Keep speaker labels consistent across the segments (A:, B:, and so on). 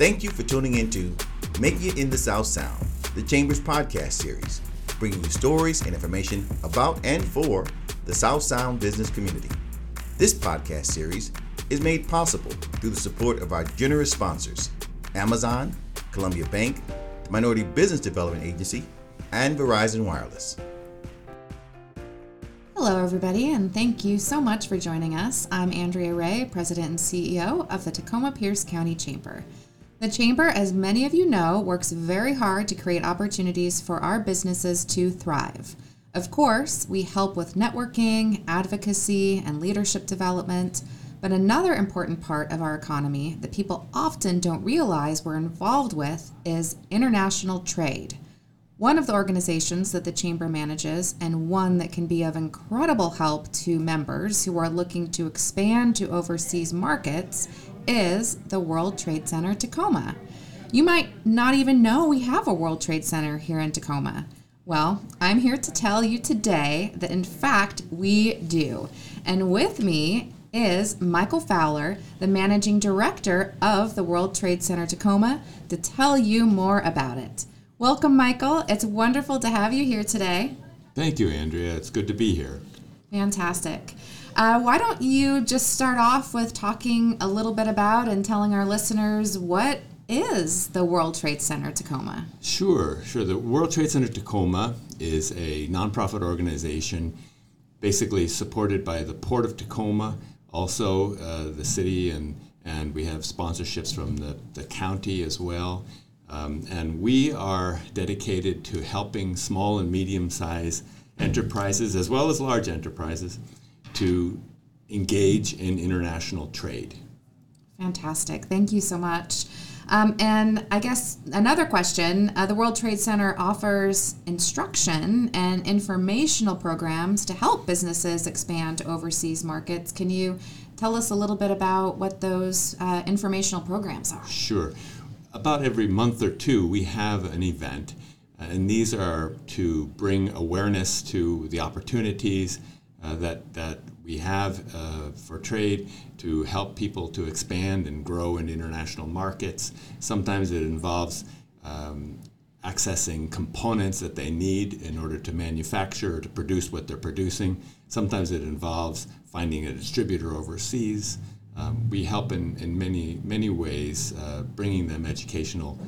A: Thank you for tuning into Making It in the South Sound, the Chambers podcast series, bringing you stories and information about and for the South Sound business community. This podcast series is made possible through the support of our generous sponsors Amazon, Columbia Bank, the Minority Business Development Agency, and Verizon Wireless.
B: Hello, everybody, and thank you so much for joining us. I'm Andrea Reay, President and CEO of the Tacoma Pierce County Chamber. The Chamber, as many of you know, works very hard to create opportunities for our businesses to thrive. Of course, we help with networking, advocacy, and leadership development. But another important part of our economy that people often don't realize we're involved with is international trade. One of the organizations that the Chamber manages, and one that can be of incredible help to members who are looking to expand to overseas markets, is the World Trade Center Tacoma. You might not even know we have a World Trade Center here in Tacoma. Well, I'm here to tell you today that in fact we do. And with me is Michael Fowler, the managing director of the World Trade Center Tacoma, to tell you more about it. Welcome, Michael. It's wonderful to have you here today.
C: Thank you, Andrea. It's good to be here.
B: Fantastic. Uh, why don't you just start off with talking a little bit about and telling our listeners what is the World Trade Center Tacoma?
C: Sure, sure. The World Trade Center Tacoma is a nonprofit organization basically supported by the Port of Tacoma, also uh, the city, and, and we have sponsorships from the, the county as well. Um, and we are dedicated to helping small and medium sized enterprises as well as large enterprises to engage in international trade.
B: Fantastic. Thank you so much. Um, and I guess another question uh, the World Trade Center offers instruction and informational programs to help businesses expand to overseas markets. Can you tell us a little bit about what those uh, informational programs are?
C: Sure about every month or two, we have an event, and these are to bring awareness to the opportunities uh, that, that we have uh, for trade to help people to expand and grow in international markets. Sometimes it involves um, accessing components that they need in order to manufacture or to produce what they're producing. Sometimes it involves finding a distributor overseas um, we help in, in many, many ways, uh, bringing them educational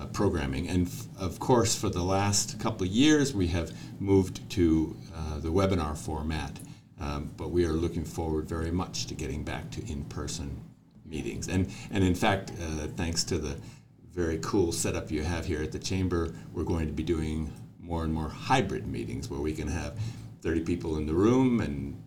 C: uh, programming. And f- of course, for the last couple of years, we have moved to uh, the webinar format. Um, but we are looking forward very much to getting back to in person meetings. And, and in fact, uh, thanks to the very cool setup you have here at the Chamber, we're going to be doing more and more hybrid meetings where we can have 30 people in the room and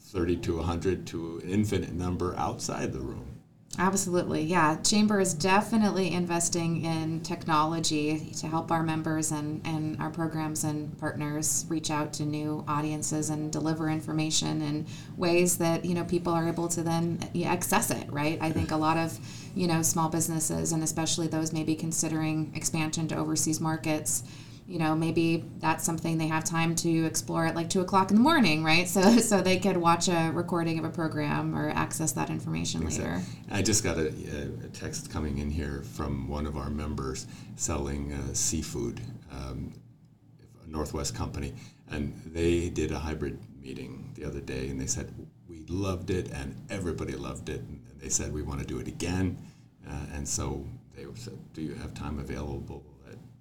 C: 30 to 100 to an infinite number outside the room.
B: Absolutely, yeah. Chamber is definitely investing in technology to help our members and, and our programs and partners reach out to new audiences and deliver information in ways that you know people are able to then access it. Right. I think a lot of you know small businesses and especially those maybe considering expansion to overseas markets you know maybe that's something they have time to explore at like two o'clock in the morning right? So so they could watch a recording of a program or access that information exactly. later.
C: i just got a, a, text coming in here from one of our members selling uh, seafood um, a northwest company and they did a hybrid meeting the other day and they said we loved it and everybody loved it. And they said we want to do it again. Uh, and so they said do you have time available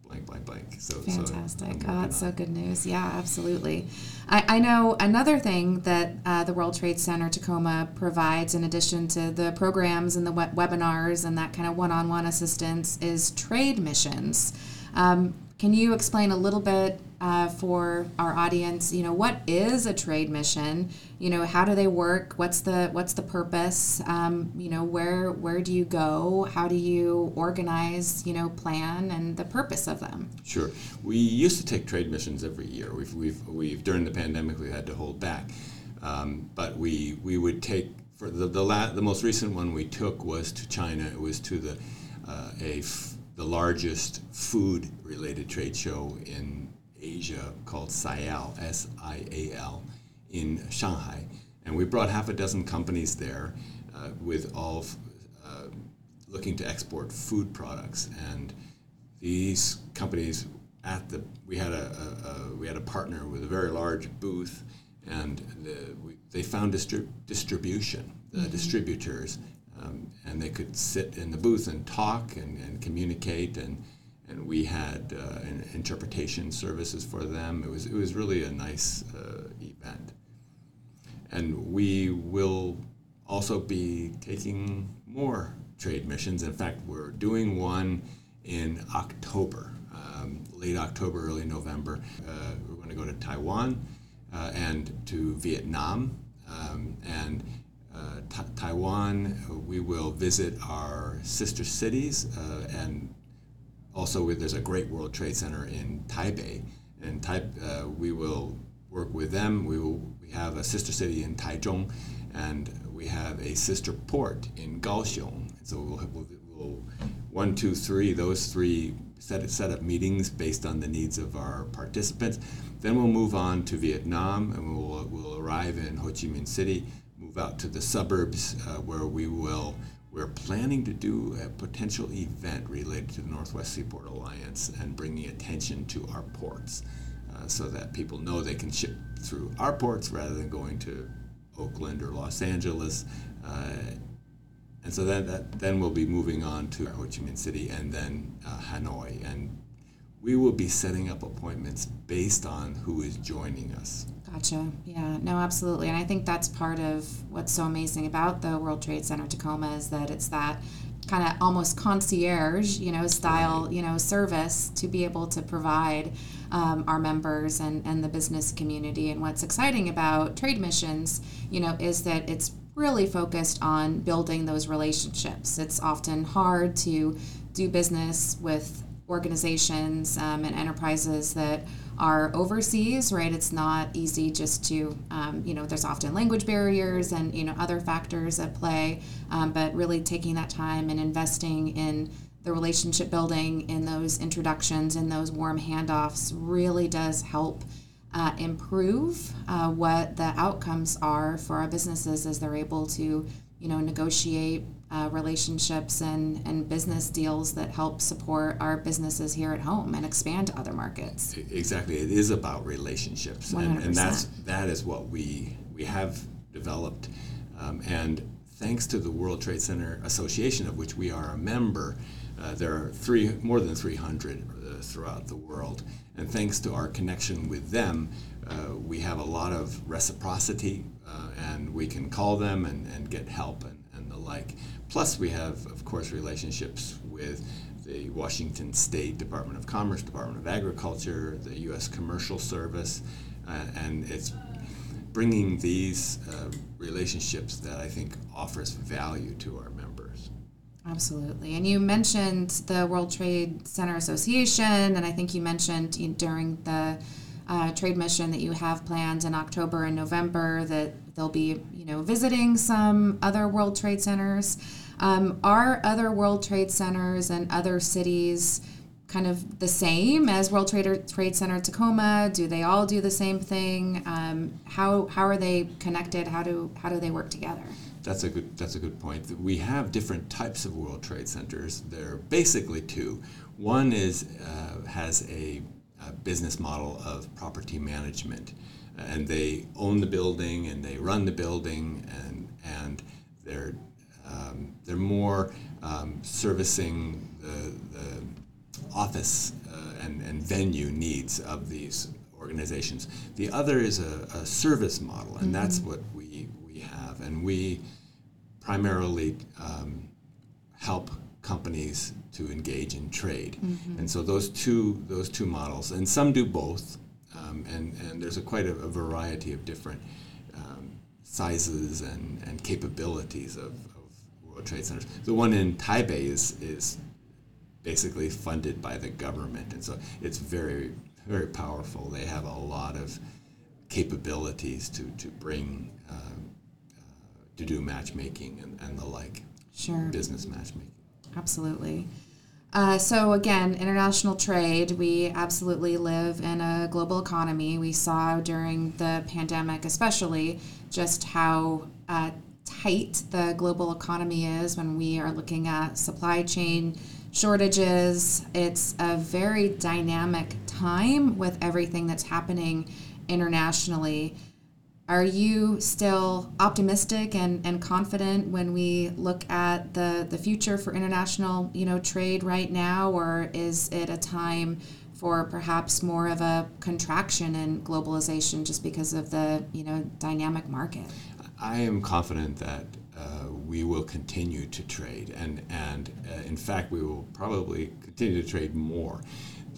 C: blank, blank, blank.
B: So fantastic. So oh, that's so good news. Yeah, absolutely. I, I know another thing that uh, the World Trade Center Tacoma provides, in addition to the programs and the web- webinars and that kind of one-on-one assistance, is trade missions. Um, can you explain a little bit uh, for our audience? You know, what is a trade mission? You know, how do they work? What's the what's the purpose? Um, you know, where where do you go? How do you organize? You know, plan and the purpose of them.
C: Sure. We used to take trade missions every year. We've we've, we've during the pandemic we had to hold back, um, but we we would take for the the, la- the most recent one we took was to China. It was to the uh, a f- the largest food related trade show in Asia called SIAL, S I A L, in Shanghai. And we brought half a dozen companies there uh, with all uh, looking to export food products, and these companies at the we had a, a, a we had a partner with a very large booth, and the, we, they found distrib- distribution, the mm-hmm. distributors, um, and they could sit in the booth and talk and, and communicate and and we had uh, interpretation services for them. It was it was really a nice uh, event, and we will also be taking more trade missions. In fact, we're doing one in October, um, late October, early November. Uh, we're going to go to Taiwan uh, and to Vietnam, um, and uh, Taiwan. We will visit our sister cities uh, and also, there's a great World Trade Center in Taipei, and Taip, uh, we will work with them. We will we have a sister city in Taichung, and we have a sister port in Kaohsiung. So we'll, we'll, we'll one, two, three, those three set set up meetings based on the needs of our participants. Then we'll move on to Vietnam, and we'll we'll arrive in Ho Chi Minh City, move out to the suburbs uh, where we will we're planning to do a potential event related to the Northwest Seaport Alliance and bringing attention to our ports uh, so that people know they can ship through our ports rather than going to Oakland or Los Angeles. Uh, and so then, that, then we'll be moving on to Ho Chi Minh City and then uh, Hanoi. And we will be setting up appointments based on who is joining us.
B: Gotcha. Yeah, no, absolutely. And I think that's part of what's so amazing about the World Trade Center Tacoma is that it's that kind of almost concierge, you know, style, you know, service to be able to provide um, our members and, and the business community. And what's exciting about trade missions, you know, is that it's really focused on building those relationships. It's often hard to do business with organizations um, and enterprises that are overseas, right? It's not easy just to, um, you know, there's often language barriers and, you know, other factors at play, um, but really taking that time and investing in the relationship building, in those introductions, in those warm handoffs really does help. Uh, improve uh, what the outcomes are for our businesses as they're able to, you know, negotiate uh, relationships and, and business deals that help support our businesses here at home and expand to other markets.
C: Exactly, it is about relationships, and, and, that's that is what we we have developed, um, and thanks to the World Trade Center Association, of which we are a member, uh, there are three more than 300 uh, throughout the world, and thanks to our connection with them, uh, we have a lot of reciprocity, uh, and we can call them and, and get help and, and the like. Plus, we have, of course, relationships with the Washington State Department of Commerce, Department of Agriculture, the U.S. Commercial Service, uh, and it's bringing these uh, relationships that I think offers value to our members.
B: Absolutely. And you mentioned the World Trade Center Association, and I think you mentioned during the uh, trade mission that you have planned in October and November that they'll be, you know, visiting some other World Trade Centers. Um, are other World Trade Centers and other cities kind of the same as World Trade, Trade Center Tacoma? Do they all do the same thing? Um, how, how are they connected? How do, how do they work together?
C: That's a good. That's a good point. We have different types of World Trade Centers. There are basically two. One is uh, has a, a, business model of property management, and they own the building and they run the building, and and they're um, they're more um, servicing the, the office uh, and, and venue needs of these organizations. The other is a, a service model, and mm-hmm. that's what we, we have. And we primarily um, help companies to engage in trade. Mm-hmm. And so those two those two models, and some do both, um, and and there's a quite a, a variety of different um, sizes and, and capabilities of, of World Trade Centers. The one in Taipei is is basically funded by the government, and so it's very very powerful. They have a lot of capabilities to to bring uh, uh, to do matchmaking and, and the like.
B: Sure.
C: Business matchmaking.
B: Absolutely. Uh, so again, international trade. We absolutely live in a global economy. We saw during the pandemic, especially, just how uh, tight the global economy is when we are looking at supply chain shortages. It's a very dynamic time with everything that's happening internationally. Are you still optimistic and, and confident when we look at the, the future for international you know trade right now, or is it a time for perhaps more of a contraction in globalization just because of the you know dynamic market?
C: I am confident that uh, we will continue to trade, and and uh, in fact, we will probably continue to trade more.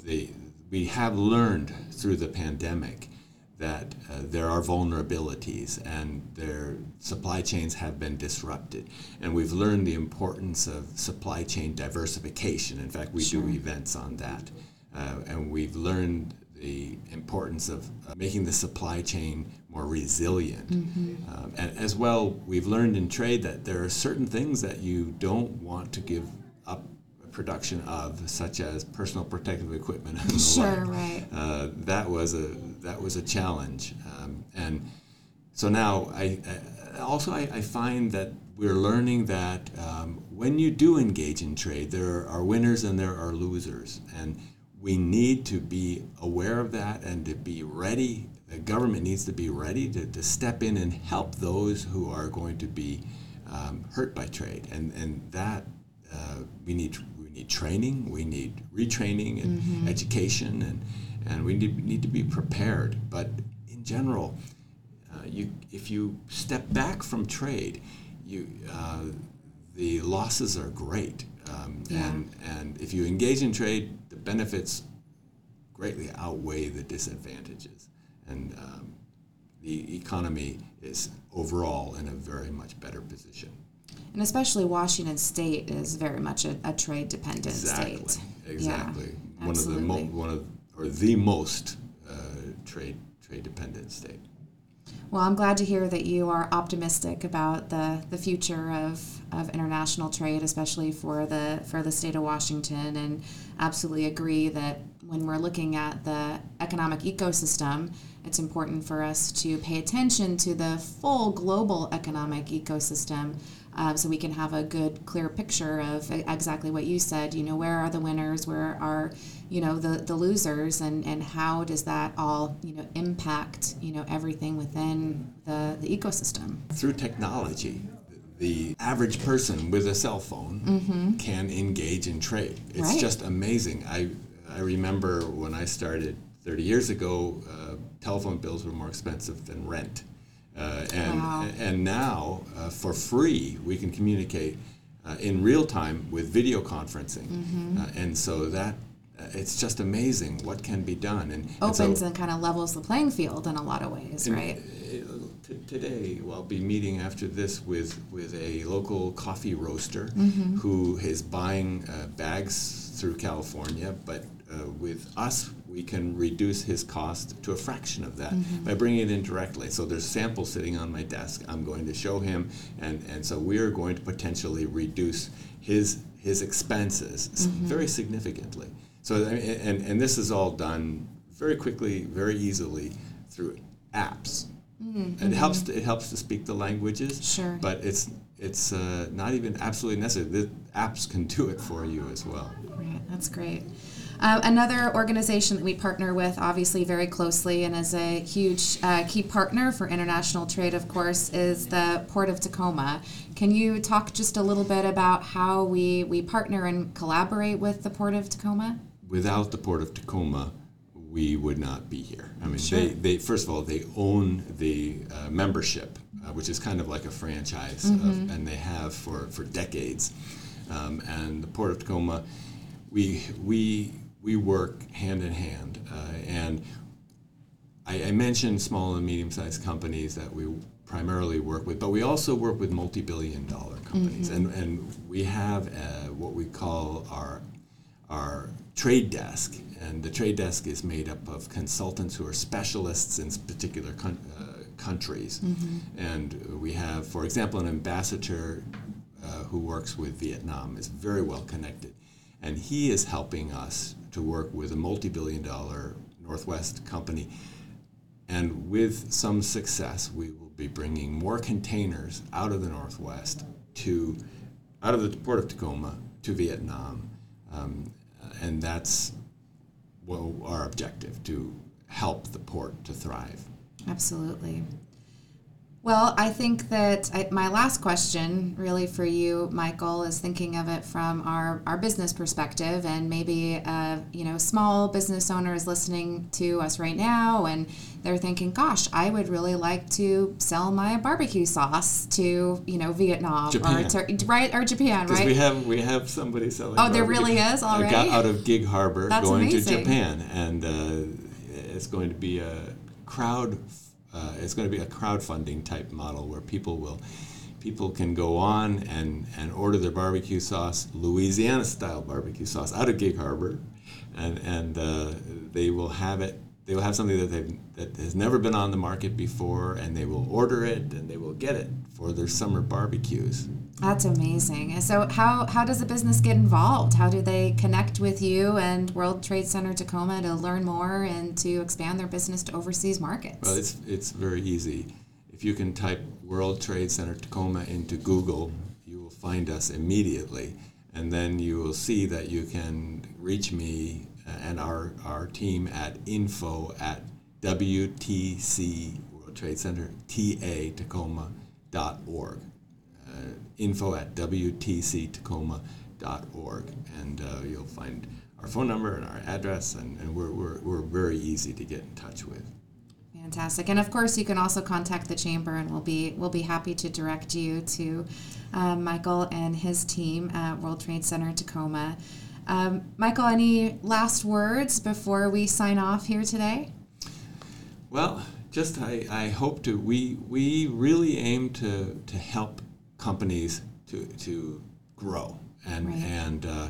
C: The, we have learned through the pandemic that uh, there are vulnerabilities and their supply chains have been disrupted. And we've learned the importance of supply chain diversification. In fact, we sure. do events on that. Uh, and we've learned the importance of uh, making the supply chain more resilient. Mm-hmm. Um, and as well, we've learned in trade that there are certain things that you don't want to give up production of, such as personal protective equipment. And
B: sure, right.
C: Uh, that was a that was a challenge, um, and so now I, I also I, I, find that we're learning that um, when you do engage in trade, there are winners and there are losers, and we need to be aware of that and to be ready. The government needs to be ready to, to step in and help those who are going to be um, hurt by trade, and and that uh, we need need training, we need retraining and mm-hmm. education, and, and we need, need to be prepared. But in general, uh, you, if you step back from trade, you, uh, the losses are great. Um, yeah. and, and if you engage in trade, the benefits greatly outweigh the disadvantages. And um, the economy is overall in a very much better position
B: and especially Washington State is very much a, a trade dependent
C: exactly.
B: state.
C: Exactly. Yeah, one absolutely. of the mo- one of or the most uh, trade trade dependent state.
B: Well, I'm glad to hear that you are optimistic about the, the future of, of international trade, especially for the for the state of Washington, and absolutely agree that when we're looking at the economic ecosystem, it's important for us to pay attention to the full global economic ecosystem um, so we can have a good, clear picture of exactly what you said. You know, where are the winners? Where are, you know, the, the losers? And, and how does that all, you know, impact, you know, everything within the, the ecosystem?
C: Through technology, the average person with a cell phone mm-hmm. can engage in trade. It's right. just amazing. I, I remember when I started 30 years ago, uh, telephone bills were more expensive than rent. Uh, and, wow. and now, uh, for free, we can communicate uh, in real time with video conferencing. Mm-hmm. Uh, and so that uh, it's just amazing what can be done. And
B: opens and, so, and kind of levels the playing field in a lot of ways, right?
C: T- today, well, I'll be meeting after this with, with a local coffee roaster mm-hmm. who is buying bags through California, but with us, we can reduce his cost to a fraction of that mm-hmm. by bringing it in directly. So there's samples sitting on my desk. I'm going to show him, and, and so we are going to potentially reduce his his expenses mm-hmm. very significantly. So and and this is all done very quickly, very easily through apps. Mm-hmm. It helps. To, it helps to speak the languages.
B: Sure.
C: But it's it's uh, not even absolutely necessary. The apps can do it for you as well.
B: Right. That's great. Uh, another organization that we partner with, obviously very closely, and is a huge uh, key partner for international trade, of course, is the Port of Tacoma. Can you talk just a little bit about how we, we partner and collaborate with the Port of Tacoma?
C: Without the Port of Tacoma, we would not be here. I mean, sure. they, they first of all they own the uh, membership, uh, which is kind of like a franchise, mm-hmm. of, and they have for for decades. Um, and the Port of Tacoma, we we we work hand in hand. Uh, and I, I, mentioned small and medium sized companies that we primarily work with, but we also work with multi billion dollar companies. Mm-hmm. And, and we have uh, what we call our, our trade desk. And the trade desk is made up of consultants who are specialists in particular con- uh, countries. Mm-hmm. And we have, for example, an ambassador uh, who works with Vietnam, is very well connected. And he is helping us to work with a multi billion dollar Northwest company. And with some success, we will be bringing more containers out of the Northwest to, out of the port of Tacoma to Vietnam. Um, and that's well, our objective to help the port to thrive.
B: Absolutely. Well, I think that I, my last question, really for you, Michael, is thinking of it from our, our business perspective, and maybe a uh, you know small business owner is listening to us right now, and they're thinking, "Gosh, I would really like to sell my barbecue sauce to you know Vietnam
C: Japan.
B: or to, right or Japan, right?"
C: We have we have somebody selling.
B: Oh, there really is already.
C: Got out of Gig Harbor,
B: That's
C: going
B: amazing.
C: to Japan, and uh, it's going to be a crowd uh, it's going to be a crowdfunding type model where people will people can go on and, and order their barbecue sauce, Louisiana style barbecue sauce out of Gig Harbor, and and uh, they will have it. They will have something that they that has never been on the market before, and they will order it and they will get it for their summer barbecues.
B: That's amazing. So, how, how does a business get involved? How do they connect with you and World Trade Center Tacoma to learn more and to expand their business to overseas markets?
C: Well, it's it's very easy. If you can type World Trade Center Tacoma into Google, you will find us immediately, and then you will see that you can reach me and our our team at info at WTC World Trade Center TA Tacoma dot org. Uh, info at WTCTacoma.org, and uh, you'll find our phone number and our address, and, and we're, we're, we're very easy to get in touch with.
B: Fantastic, and of course, you can also contact the chamber, and we'll be we'll be happy to direct you to um, Michael and his team at World Trade Center Tacoma. Um, Michael, any last words before we sign off here today?
C: Well, just I, I hope to we we really aim to to help companies to to grow. And
B: Right.
C: and uh,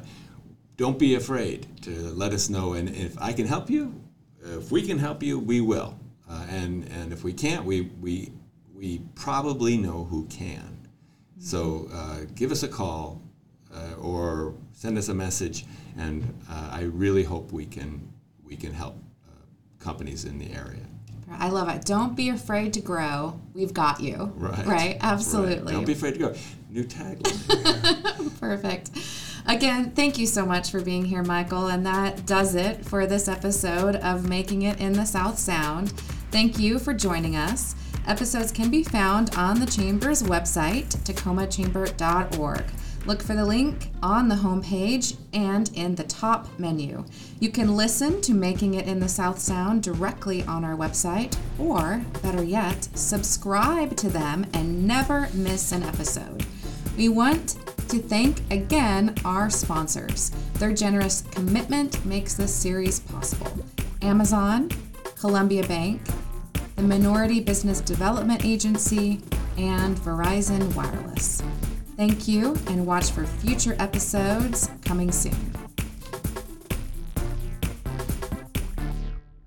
C: don't be afraid to let us know. And if I can help you if we can help you we will. Uh, and and if we can't we we we probably know who can. So uh, give us a call uh, or send us a message. And uh, I really hope we can we can help uh, companies in the area
B: I love it. Don't be afraid to grow. We've got you.
C: Right.
B: Right. Absolutely.
C: Right. Don't be afraid to go. New tagline.
B: Perfect. Again, thank you so much for being here, Michael. And that does it for this episode of Making It in the South Sound. Thank you for joining us. Episodes can be found on the Chamber's website, tacomachamber.org. Look for the link on the homepage and in the top menu. You can listen to Making It in the South Sound directly on our website, or better yet, subscribe to them and never miss an episode. We want to thank again our sponsors. Their generous commitment makes this series possible Amazon, Columbia Bank, the Minority Business Development Agency, and Verizon Wireless. Thank you and watch for future episodes coming soon.